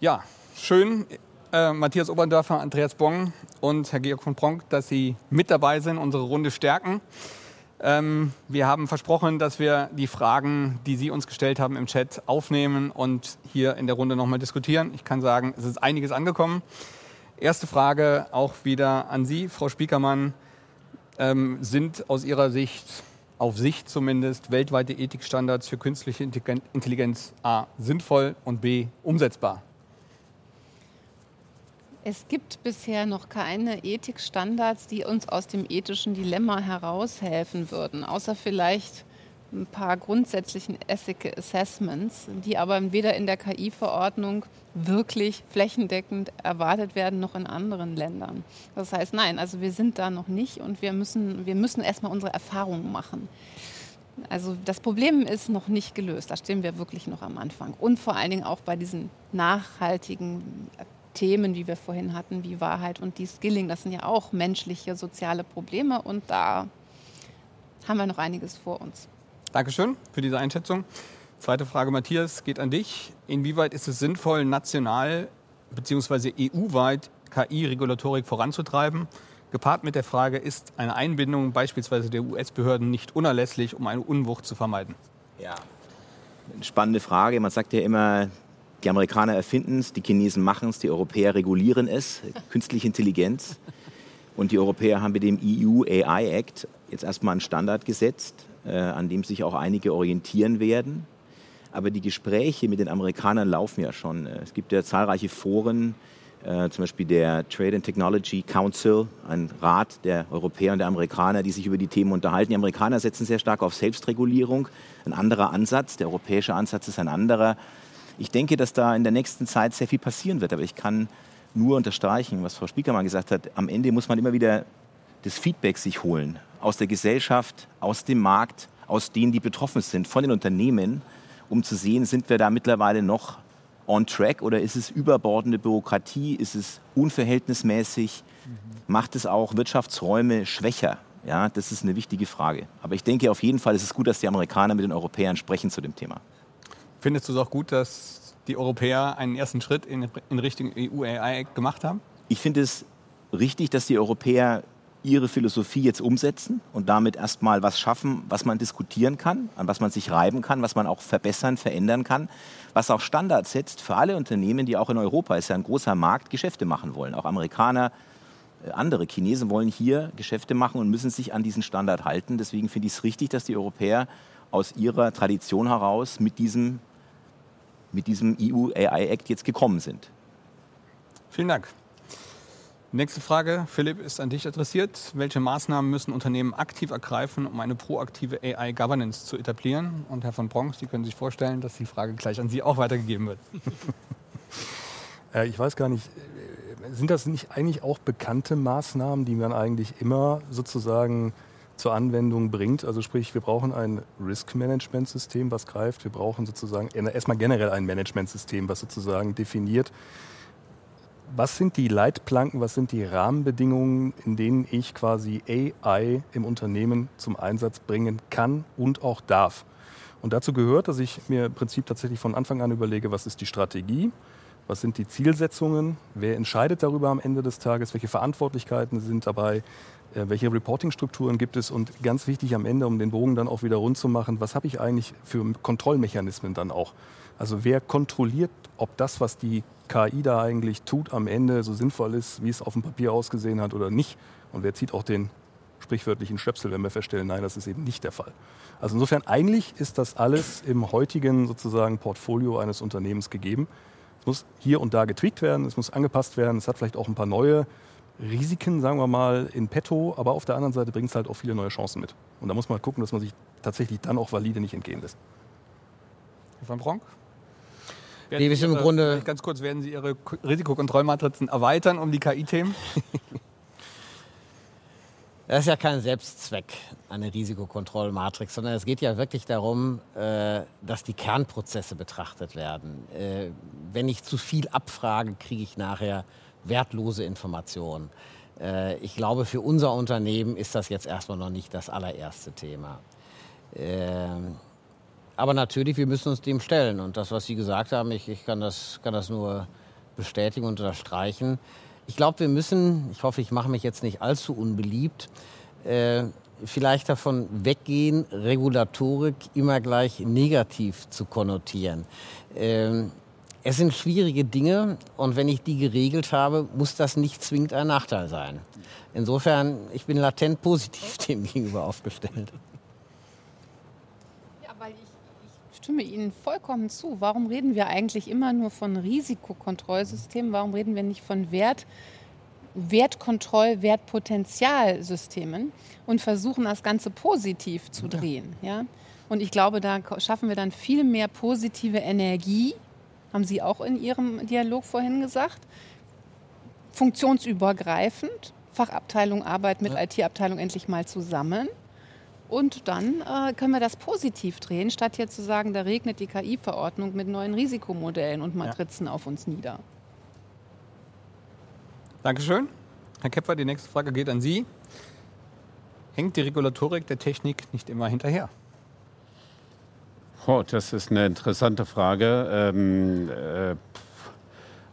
Ja, schön, äh, Matthias Oberndörfer, Andreas Bong und Herr Georg von Pronk, dass Sie mit dabei sind, unsere Runde stärken. Ähm, wir haben versprochen, dass wir die Fragen, die Sie uns gestellt haben im Chat, aufnehmen und hier in der Runde nochmal diskutieren. Ich kann sagen, es ist einiges angekommen. Erste Frage auch wieder an Sie, Frau Spiekermann. Ähm, sind aus Ihrer Sicht, auf Sicht zumindest, weltweite Ethikstandards für künstliche Intelligenz A sinnvoll und B umsetzbar? Es gibt bisher noch keine Ethikstandards, die uns aus dem ethischen Dilemma heraushelfen würden, außer vielleicht ein paar grundsätzlichen Ethical Assessments, die aber weder in der KI-Verordnung wirklich flächendeckend erwartet werden, noch in anderen Ländern. Das heißt, nein, also wir sind da noch nicht und wir müssen, wir müssen erstmal unsere Erfahrungen machen. Also das Problem ist noch nicht gelöst, da stehen wir wirklich noch am Anfang. Und vor allen Dingen auch bei diesen nachhaltigen Themen, wie wir vorhin hatten, wie Wahrheit und die Skilling, das sind ja auch menschliche, soziale Probleme und da haben wir noch einiges vor uns. Dankeschön für diese Einschätzung. Zweite Frage, Matthias, geht an dich. Inwieweit ist es sinnvoll, national bzw. EU-weit KI-Regulatorik voranzutreiben? Gepaart mit der Frage, ist eine Einbindung beispielsweise der US-Behörden nicht unerlässlich, um eine Unwucht zu vermeiden? Ja, eine spannende Frage. Man sagt ja immer, die Amerikaner erfinden es, die Chinesen machen es, die Europäer regulieren es, künstliche Intelligenz. Und die Europäer haben mit dem EU AI Act jetzt erstmal einen Standard gesetzt, äh, an dem sich auch einige orientieren werden. Aber die Gespräche mit den Amerikanern laufen ja schon. Es gibt ja zahlreiche Foren, äh, zum Beispiel der Trade and Technology Council, ein Rat der Europäer und der Amerikaner, die sich über die Themen unterhalten. Die Amerikaner setzen sehr stark auf Selbstregulierung, ein anderer Ansatz. Der europäische Ansatz ist ein anderer. Ich denke, dass da in der nächsten Zeit sehr viel passieren wird, aber ich kann nur unterstreichen, was Frau Spiekermann gesagt hat. Am Ende muss man immer wieder das Feedback sich holen aus der Gesellschaft, aus dem Markt, aus denen, die betroffen sind, von den Unternehmen, um zu sehen, sind wir da mittlerweile noch on track oder ist es überbordende Bürokratie, ist es unverhältnismäßig, mhm. macht es auch Wirtschaftsräume schwächer? Ja, das ist eine wichtige Frage. Aber ich denke auf jeden Fall ist es gut, dass die Amerikaner mit den Europäern sprechen zu dem Thema. Findest du es auch gut, dass die Europäer einen ersten Schritt in, in Richtung EU-AI gemacht haben? Ich finde es richtig, dass die Europäer ihre Philosophie jetzt umsetzen und damit erstmal was schaffen, was man diskutieren kann, an was man sich reiben kann, was man auch verbessern, verändern kann, was auch Standards setzt für alle Unternehmen, die auch in Europa, ist ja ein großer Markt, Geschäfte machen wollen. Auch Amerikaner, äh, andere Chinesen wollen hier Geschäfte machen und müssen sich an diesen Standard halten. Deswegen finde ich es richtig, dass die Europäer aus ihrer Tradition heraus mit diesem mit diesem EU AI Act jetzt gekommen sind. Vielen Dank. Nächste Frage, Philipp, ist an dich adressiert. Welche Maßnahmen müssen Unternehmen aktiv ergreifen, um eine proaktive AI-Governance zu etablieren? Und Herr von Bronx, Sie können sich vorstellen, dass die Frage gleich an Sie auch weitergegeben wird. Äh, ich weiß gar nicht, äh, sind das nicht eigentlich auch bekannte Maßnahmen, die man eigentlich immer sozusagen zur Anwendung bringt. Also sprich, wir brauchen ein Risk-Management-System, was greift. Wir brauchen sozusagen erstmal generell ein Management-System, was sozusagen definiert, was sind die Leitplanken, was sind die Rahmenbedingungen, in denen ich quasi AI im Unternehmen zum Einsatz bringen kann und auch darf. Und dazu gehört, dass ich mir im Prinzip tatsächlich von Anfang an überlege, was ist die Strategie, was sind die Zielsetzungen, wer entscheidet darüber am Ende des Tages, welche Verantwortlichkeiten sind dabei, äh, welche Reporting-Strukturen gibt es und ganz wichtig am Ende, um den Bogen dann auch wieder rund zu machen, was habe ich eigentlich für Kontrollmechanismen dann auch? Also wer kontrolliert, ob das, was die KI da eigentlich tut, am Ende so sinnvoll ist, wie es auf dem Papier ausgesehen hat oder nicht? Und wer zieht auch den sprichwörtlichen Stöpsel, wenn wir feststellen, nein, das ist eben nicht der Fall. Also insofern eigentlich ist das alles im heutigen sozusagen Portfolio eines Unternehmens gegeben. Es muss hier und da getweakt werden, es muss angepasst werden, es hat vielleicht auch ein paar neue Risiken, sagen wir mal, in petto, aber auf der anderen Seite bringt es halt auch viele neue Chancen mit. Und da muss man halt gucken, dass man sich tatsächlich dann auch valide nicht entgehen lässt. Herr van Bronk? Nee, wir sind im Grunde ganz kurz, werden Sie Ihre Risikokontrollmatrizen erweitern um die KI-Themen? Das ist ja kein Selbstzweck, eine Risikokontrollmatrix, sondern es geht ja wirklich darum, äh, dass die Kernprozesse betrachtet werden. Äh, wenn ich zu viel abfrage, kriege ich nachher wertlose Informationen. Äh, ich glaube, für unser Unternehmen ist das jetzt erstmal noch nicht das allererste Thema. Aber natürlich, wir müssen uns dem stellen. Und das, was Sie gesagt haben, ich, ich kann, das, kann das nur bestätigen und unterstreichen. Ich glaube, wir müssen, ich hoffe, ich mache mich jetzt nicht allzu unbeliebt, äh, vielleicht davon weggehen, Regulatorik immer gleich negativ zu konnotieren. Ähm, es sind schwierige Dinge und wenn ich die geregelt habe, muss das nicht zwingend ein Nachteil sein. Insofern, ich bin latent positiv dem gegenüber aufgestellt. Ja, weil ich, ich stimme Ihnen vollkommen zu. Warum reden wir eigentlich immer nur von Risikokontrollsystemen? Warum reden wir nicht von Wert? Wertkontroll, Wertpotentialsystemen und versuchen das Ganze positiv zu drehen. Ja? Und ich glaube, da schaffen wir dann viel mehr positive Energie haben Sie auch in Ihrem Dialog vorhin gesagt. Funktionsübergreifend, Fachabteilung Arbeit mit ja. IT-Abteilung endlich mal zusammen. Und dann äh, können wir das positiv drehen, statt jetzt zu sagen, da regnet die KI-Verordnung mit neuen Risikomodellen und Matrizen ja. auf uns nieder. Dankeschön. Herr Kepfer, die nächste Frage geht an Sie. Hängt die Regulatorik der Technik nicht immer hinterher? Oh, das ist eine interessante Frage. Ähm, äh,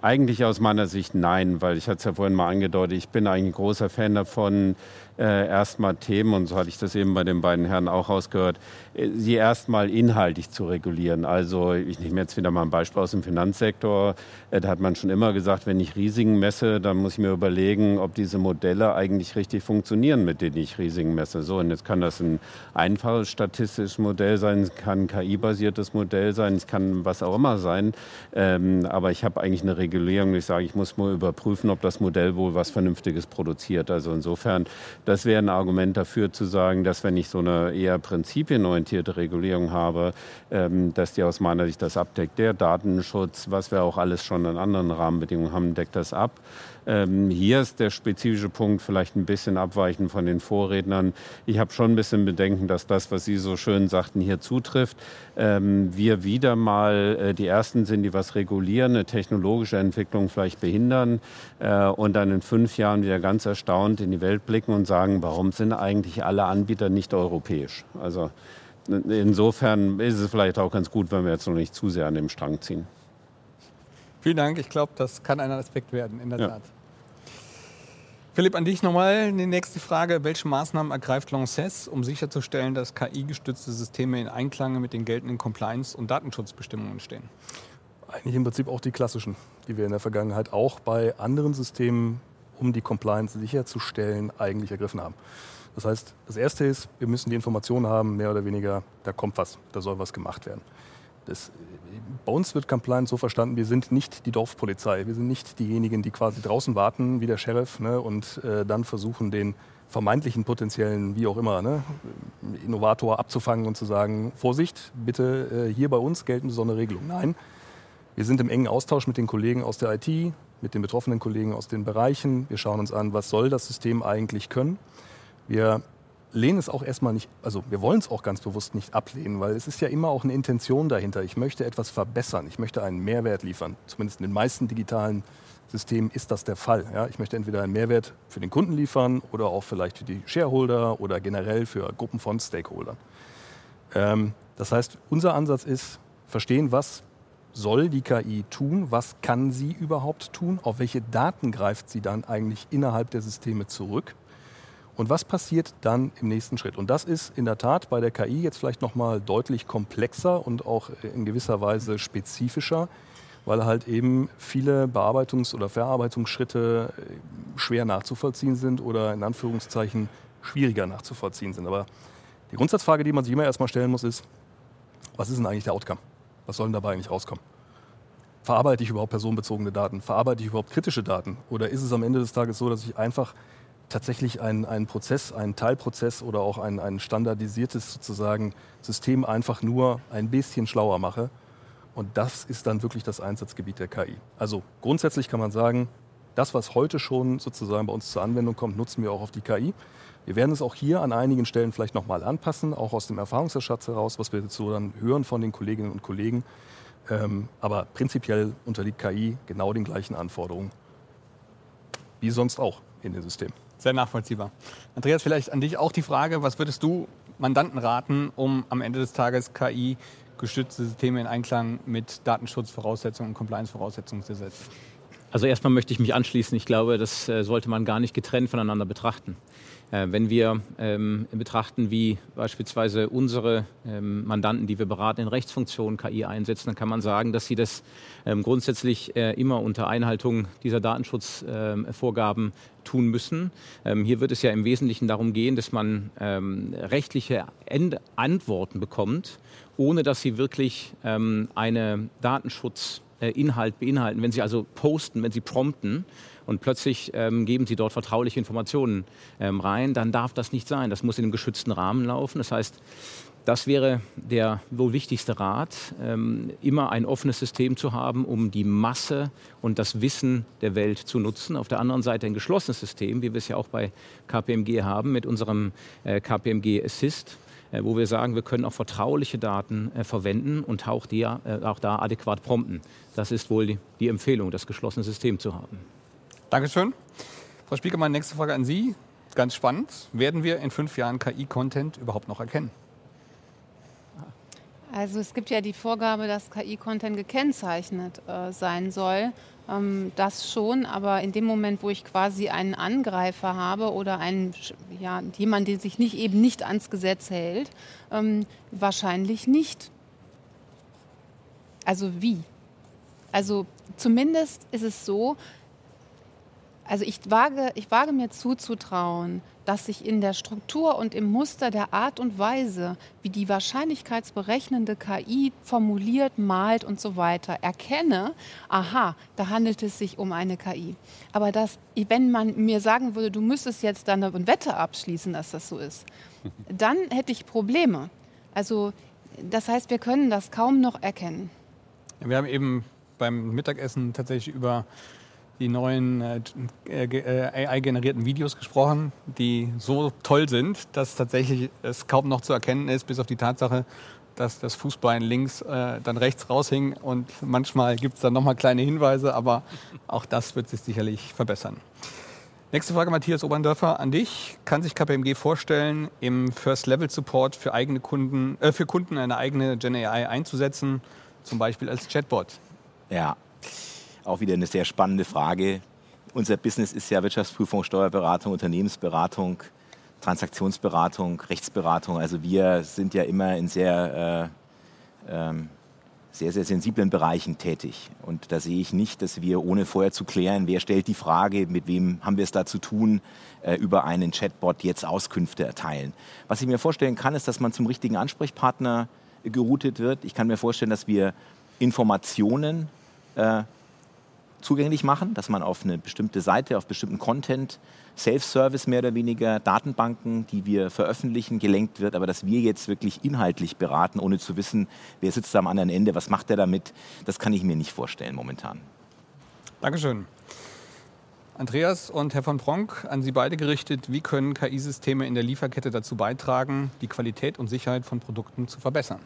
eigentlich aus meiner Sicht nein, weil ich hatte es ja vorhin mal angedeutet, ich bin eigentlich ein großer Fan davon, äh, erstmal Themen, und so hatte ich das eben bei den beiden Herren auch rausgehört, äh, sie erstmal inhaltlich zu regulieren. Also ich nehme jetzt wieder mal ein Beispiel aus dem Finanzsektor. Äh, da hat man schon immer gesagt, wenn ich Risiken messe, dann muss ich mir überlegen, ob diese Modelle eigentlich richtig funktionieren, mit denen ich Risiken messe. So, und jetzt kann das ein einfaches statistisches Modell sein, es kann ein KI-basiertes Modell sein, es kann was auch immer sein. Ähm, aber ich habe eigentlich eine Regulierung, ich sage, ich muss mal überprüfen, ob das Modell wohl was Vernünftiges produziert. Also insofern das wäre ein Argument dafür zu sagen, dass wenn ich so eine eher prinzipienorientierte Regulierung habe, ähm, dass die aus meiner Sicht das abdeckt. Der Datenschutz, was wir auch alles schon in anderen Rahmenbedingungen haben, deckt das ab. Ähm, hier ist der spezifische Punkt vielleicht ein bisschen abweichend von den Vorrednern. Ich habe schon ein bisschen Bedenken, dass das, was Sie so schön sagten, hier zutrifft. Ähm, wir wieder mal äh, die Ersten sind, die was regulieren, eine technologische Entwicklung vielleicht behindern äh, und dann in fünf Jahren wieder ganz erstaunt in die Welt blicken und sagen, warum sind eigentlich alle Anbieter nicht europäisch? Also insofern ist es vielleicht auch ganz gut, wenn wir jetzt noch nicht zu sehr an dem Strang ziehen. Vielen Dank. Ich glaube, das kann ein Aspekt werden, in der ja. Tat. Philipp, an dich nochmal die nächste Frage. Welche Maßnahmen ergreift Lances, um sicherzustellen, dass KI-gestützte Systeme in Einklang mit den geltenden Compliance- und Datenschutzbestimmungen stehen? Eigentlich im Prinzip auch die klassischen, die wir in der Vergangenheit auch bei anderen Systemen, um die Compliance sicherzustellen, eigentlich ergriffen haben. Das heißt, das Erste ist, wir müssen die Informationen haben, mehr oder weniger, da kommt was, da soll was gemacht werden. Das, bei uns wird Compliance so verstanden, wir sind nicht die Dorfpolizei. Wir sind nicht diejenigen, die quasi draußen warten, wie der Sheriff, ne, und äh, dann versuchen, den vermeintlichen potenziellen, wie auch immer, ne, Innovator abzufangen und zu sagen, Vorsicht, bitte äh, hier bei uns gelten besondere Regelungen. Nein, wir sind im engen Austausch mit den Kollegen aus der IT, mit den betroffenen Kollegen aus den Bereichen. Wir schauen uns an, was soll das System eigentlich können. Wir lehnen es auch erstmal nicht, also wir wollen es auch ganz bewusst nicht ablehnen, weil es ist ja immer auch eine Intention dahinter. Ich möchte etwas verbessern, ich möchte einen Mehrwert liefern. Zumindest in den meisten digitalen Systemen ist das der Fall. Ja, ich möchte entweder einen Mehrwert für den Kunden liefern oder auch vielleicht für die Shareholder oder generell für Gruppen von Stakeholdern. Ähm, das heißt, unser Ansatz ist, verstehen, was soll die KI tun, was kann sie überhaupt tun, auf welche Daten greift sie dann eigentlich innerhalb der Systeme zurück und was passiert dann im nächsten Schritt? Und das ist in der Tat bei der KI jetzt vielleicht noch mal deutlich komplexer und auch in gewisser Weise spezifischer, weil halt eben viele Bearbeitungs- oder Verarbeitungsschritte äh, schwer nachzuvollziehen sind oder in Anführungszeichen schwieriger nachzuvollziehen sind. Aber die Grundsatzfrage, die man sich immer erstmal stellen muss, ist, was ist denn eigentlich der Outcome? Was soll denn dabei eigentlich rauskommen? Verarbeite ich überhaupt personenbezogene Daten? Verarbeite ich überhaupt kritische Daten? Oder ist es am Ende des Tages so, dass ich einfach tatsächlich einen, einen Prozess, einen Teilprozess oder auch ein, ein standardisiertes sozusagen System einfach nur ein bisschen schlauer mache. Und das ist dann wirklich das Einsatzgebiet der KI. Also grundsätzlich kann man sagen, das, was heute schon sozusagen bei uns zur Anwendung kommt, nutzen wir auch auf die KI. Wir werden es auch hier an einigen Stellen vielleicht nochmal anpassen, auch aus dem Erfahrungsschatz heraus, was wir jetzt so dann hören von den Kolleginnen und Kollegen. Ähm, aber prinzipiell unterliegt KI genau den gleichen Anforderungen wie sonst auch in den Systemen. Sehr nachvollziehbar. Andreas, vielleicht an dich auch die Frage, was würdest du Mandanten raten, um am Ende des Tages KI gestützte Systeme in Einklang mit Datenschutzvoraussetzungen und Compliance-Voraussetzungen zu setzen? Also erstmal möchte ich mich anschließen. Ich glaube, das äh, sollte man gar nicht getrennt voneinander betrachten. Äh, wenn wir ähm, betrachten, wie beispielsweise unsere ähm, Mandanten, die wir beraten, in Rechtsfunktionen KI einsetzen, dann kann man sagen, dass sie das ähm, grundsätzlich äh, immer unter Einhaltung dieser Datenschutzvorgaben ähm, tun müssen. Ähm, hier wird es ja im Wesentlichen darum gehen, dass man ähm, rechtliche End Antworten bekommt, ohne dass sie wirklich eine Datenschutzinhalt beinhalten. Wenn Sie also posten, wenn Sie prompten, und plötzlich ähm, geben Sie dort vertrauliche Informationen ähm, rein, dann darf das nicht sein. Das muss in einem geschützten Rahmen laufen. Das heißt, das wäre der wohl wichtigste Rat, ähm, immer ein offenes System zu haben, um die Masse und das Wissen der Welt zu nutzen. Auf der anderen Seite ein geschlossenes System, wie wir es ja auch bei KPMG haben, mit unserem äh, KPMG Assist, äh, wo wir sagen, wir können auch vertrauliche Daten äh, verwenden und auch, die, äh, auch da adäquat prompten. Das ist wohl die, die Empfehlung, das geschlossene System zu haben. Dankeschön. Frau Spiekermann, nächste Frage an Sie. Ganz spannend. Werden wir in fünf Jahren KI-Content überhaupt noch erkennen? Also es gibt ja die Vorgabe, dass KI-Content gekennzeichnet äh, sein soll. Ähm, das schon, aber in dem Moment, wo ich quasi einen Angreifer habe oder einen, ja, jemanden, der sich nicht, eben nicht ans Gesetz hält, ähm, wahrscheinlich nicht. Also wie? Also zumindest ist es so, also ich wage, ich wage mir zuzutrauen, dass ich in der Struktur und im Muster der Art und Weise, wie die wahrscheinlichkeitsberechnende KI formuliert, malt und so weiter, erkenne, aha, da handelt es sich um eine KI. Aber das, wenn man mir sagen würde, du müsstest jetzt dann eine Wette abschließen, dass das so ist, dann hätte ich Probleme. Also das heißt, wir können das kaum noch erkennen. Wir haben eben beim Mittagessen tatsächlich über die neuen äh, äh AI-generierten Videos gesprochen, die so toll sind, dass tatsächlich es kaum noch zu erkennen ist, bis auf die Tatsache, dass das Fußbein links äh, dann rechts raushing und manchmal gibt es dann nochmal kleine Hinweise, aber auch das wird sich sicherlich verbessern. Nächste Frage, Matthias Oberndörfer, an dich. Kann sich KPMG vorstellen, im First-Level-Support für, Kunden, äh, für Kunden eine eigene Gen AI einzusetzen, zum Beispiel als Chatbot? Ja, auch wieder eine sehr spannende Frage. Unser Business ist ja Wirtschaftsprüfung, Steuerberatung, Unternehmensberatung, Transaktionsberatung, Rechtsberatung. Also wir sind ja immer in sehr, äh, ähm, sehr, sehr sensiblen Bereichen tätig. Und da sehe ich nicht, dass wir, ohne vorher zu klären, wer stellt die Frage, mit wem haben wir es da zu tun, äh, über einen Chatbot jetzt Auskünfte erteilen. Was ich mir vorstellen kann, ist, dass man zum richtigen Ansprechpartner geroutet wird. Ich kann mir vorstellen, dass wir Informationen äh, zugänglich machen, dass man auf eine bestimmte Seite, auf bestimmten Content, Self-Service mehr oder weniger, Datenbanken, die wir veröffentlichen, gelenkt wird, aber dass wir jetzt wirklich inhaltlich beraten, ohne zu wissen, wer sitzt da am anderen Ende, was macht er damit, das kann ich mir nicht vorstellen momentan. Dankeschön. Andreas und Herr von Pronk, an Sie beide gerichtet, wie können KI-Systeme in der Lieferkette dazu beitragen, die Qualität und Sicherheit von Produkten zu verbessern?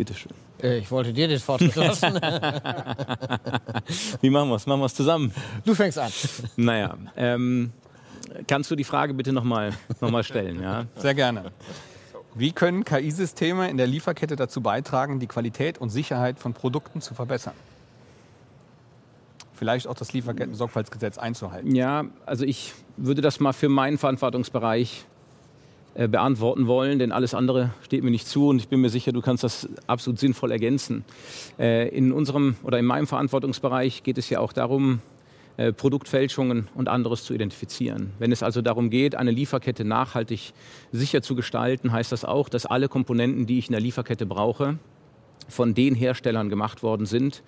Bitte schön. Äh, ich wollte dir das Vortritt lassen. Wie machen wir es? Machen wir es zusammen? Du fängst an. Naja, ähm, kannst du die Frage bitte nochmal noch mal stellen? Ja? Sehr gerne. Wie können KI-Systeme in der Lieferkette dazu beitragen, die Qualität und Sicherheit von Produkten zu verbessern? Vielleicht auch das Lieferketten-Sorgfaltsgesetz einzuhalten. Ja, also ich würde das mal für meinen Verantwortungsbereich beantworten wollen, denn alles andere steht mir nicht zu und ich bin mir sicher, du kannst das absolut sinnvoll ergänzen. Äh, in unserem oder in meinem Verantwortungsbereich geht es ja auch darum, äh, Produktfälschungen und anderes zu identifizieren. Wenn es also darum geht, eine Lieferkette nachhaltig sicher zu gestalten, heißt das auch, dass alle Komponenten, die ich in der Lieferkette brauche, von den Herstellern gemacht worden sind,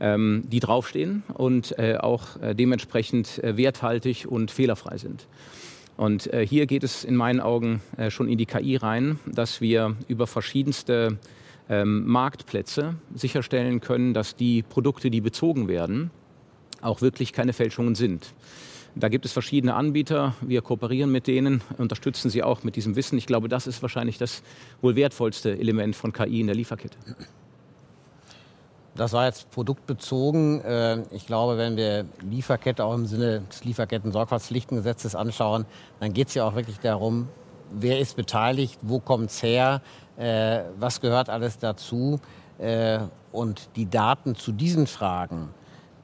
ähm, die draufstehen und auch dementsprechend werthaltig und fehlerfrei sind. Und äh, hier geht es in meinen Augen äh, schon in die KI rein, dass wir über verschiedenste ähm, Marktplätze sicherstellen können, dass die Produkte, die bezogen werden, auch wirklich keine Fälschungen sind. Da gibt es verschiedene Anbieter. Wir kooperieren mit denen, unterstützen sie auch mit diesem Wissen. Ich glaube, das ist wahrscheinlich das wohl wertvollste Element von KI in der Lieferkette. Das war jetzt produktbezogen. Äh, ich glaube, wenn wir Lieferkette auch im Sinne des Lieferketten-Sorgfaltspflichtengesetzes anschauen, dann geht es ja auch wirklich darum, wer ist beteiligt, wo kommt es her, äh, was gehört alles dazu. Äh, und die Daten zu diesen Fragen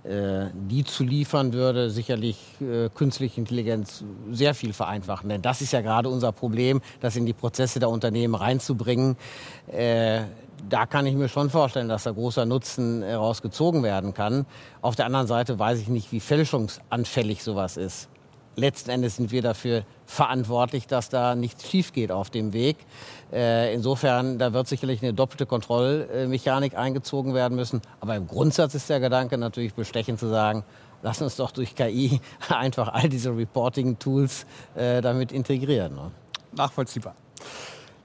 die zu liefern, würde sicherlich äh, künstliche Intelligenz sehr viel vereinfachen. Denn das ist ja gerade unser Problem, das in die Prozesse der Unternehmen reinzubringen. Äh, da kann ich mir schon vorstellen, dass da großer Nutzen herausgezogen werden kann. Auf der anderen Seite weiß ich nicht, wie fälschungsanfällig sowas ist. Letzten Endes sind wir dafür verantwortlich, dass da nichts schief geht auf dem Weg. Äh, insofern, da wird sicherlich eine doppelte Kontrollmechanik eingezogen werden müssen. Aber im Grundsatz ist der Gedanke natürlich bestechend zu sagen, lass uns doch durch KI einfach all diese Reporting-Tools äh, damit integrieren. Ne? Nachvollziehbar.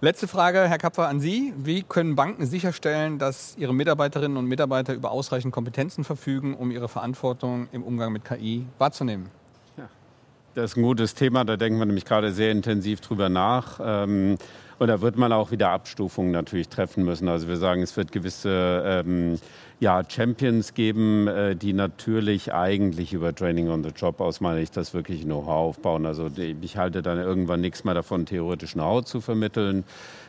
Letzte Frage, Herr Kapfer, an Sie. Wie können Banken sicherstellen, dass ihre Mitarbeiterinnen und Mitarbeiter über ausreichend Kompetenzen verfügen, um ihre Verantwortung im Umgang mit KI wahrzunehmen? Das ist ein gutes Thema. Da denken wir nämlich gerade sehr intensiv drüber nach. Ähm, und da wird man auch wieder Abstufungen natürlich treffen müssen. Also wir sagen, es wird gewisse ähm, ja, Champions geben, äh, die natürlich eigentlich über Training on the Job aus meiner Sicht das wirklich Know-how aufbauen. Also ich halte dann irgendwann nichts mehr davon, theoretisch Know-how zu vermitteln.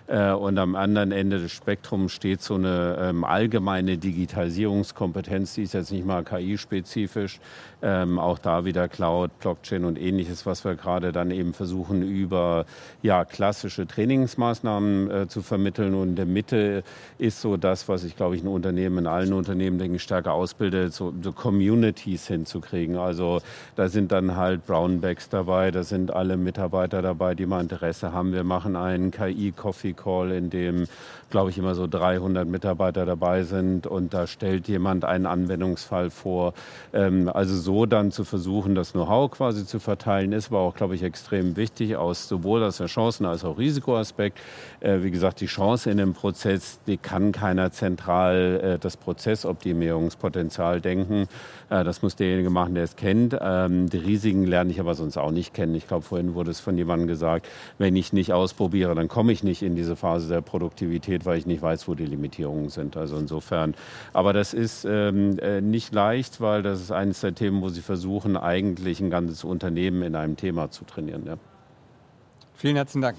Äh, und am anderen Ende des Spektrums steht so eine ähm, allgemeine Digitalisierungskompetenz, die ist jetzt nicht mal KI-spezifisch. Ähm, auch da wieder Cloud, Blockchain und ähnliches, was wir gerade dann eben versuchen, über ja, klassische Trainingsmaßnahmen äh, zu vermitteln. Und in der Mitte ist so das, was ich, glaube ich, in Unternehmen, in allen Unternehmen, denke ich, stärker ausbildet, so, so Communities hinzukriegen. Also da sind dann halt Brownbacks dabei, da sind alle Mitarbeiter dabei, die mal Interesse haben. Wir machen einen KI-Coffee Call, in dem, glaube ich, immer so 300 Mitarbeiter dabei sind und da stellt jemand einen Anwendungsfall vor. Ähm, also so dann zu versuchen, das Know-how quasi zu verteilen, ist aber auch, glaube ich, extrem wichtig, aus sowohl aus der Chancen- als auch Risikoaspekt. Äh, wie gesagt, die Chance in dem Prozess, die kann keiner zentral äh, das Prozessoptimierungspotenzial denken. Äh, das muss derjenige machen, der es kennt. Ähm, die Risiken lerne ich aber sonst auch nicht kennen. Ich glaube, vorhin wurde es von jemandem gesagt, wenn ich nicht ausprobiere, dann komme ich nicht in die diese Phase der Produktivität, weil ich nicht weiß, wo die Limitierungen sind. Also insofern, aber das ist ähm, äh, nicht leicht, weil das ist eines der Themen, wo Sie versuchen, eigentlich ein ganzes Unternehmen in einem Thema zu trainieren. Ja. Vielen herzlichen Dank.